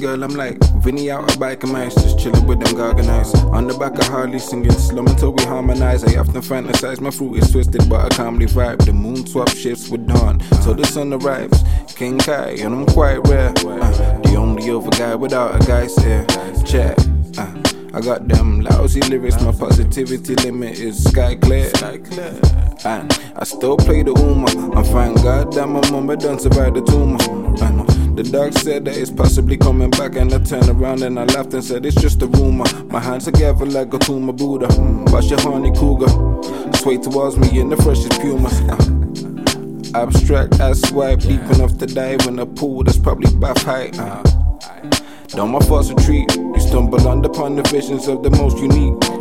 girl, I'm like Vinny out a Biker Mice, just chillin' with them garganites. On the back of Harley singing slow until we harmonize. I often fantasize my fruit is twisted, but I calmly vibe. The moon swap shifts with dawn, till the sun arrives. King Kai, and I'm quite rare. Uh, the only other guy without a guy's here. Chat. I got them lousy lyrics, my positivity limit is sky clear. And I still play the Uma. I'm thank God that my mama done survive the tumor. And the dog said that it's possibly coming back, and I turned around and I laughed and said it's just a rumor. My hands together like a Tuma Buddha. Watch your honey cougar. Sway towards me in the freshest pumas. Uh, abstract I swipe deep enough to dive in a pool that's probably bath height. Uh, don't my false retreat. You stumble under upon the visions of the most unique.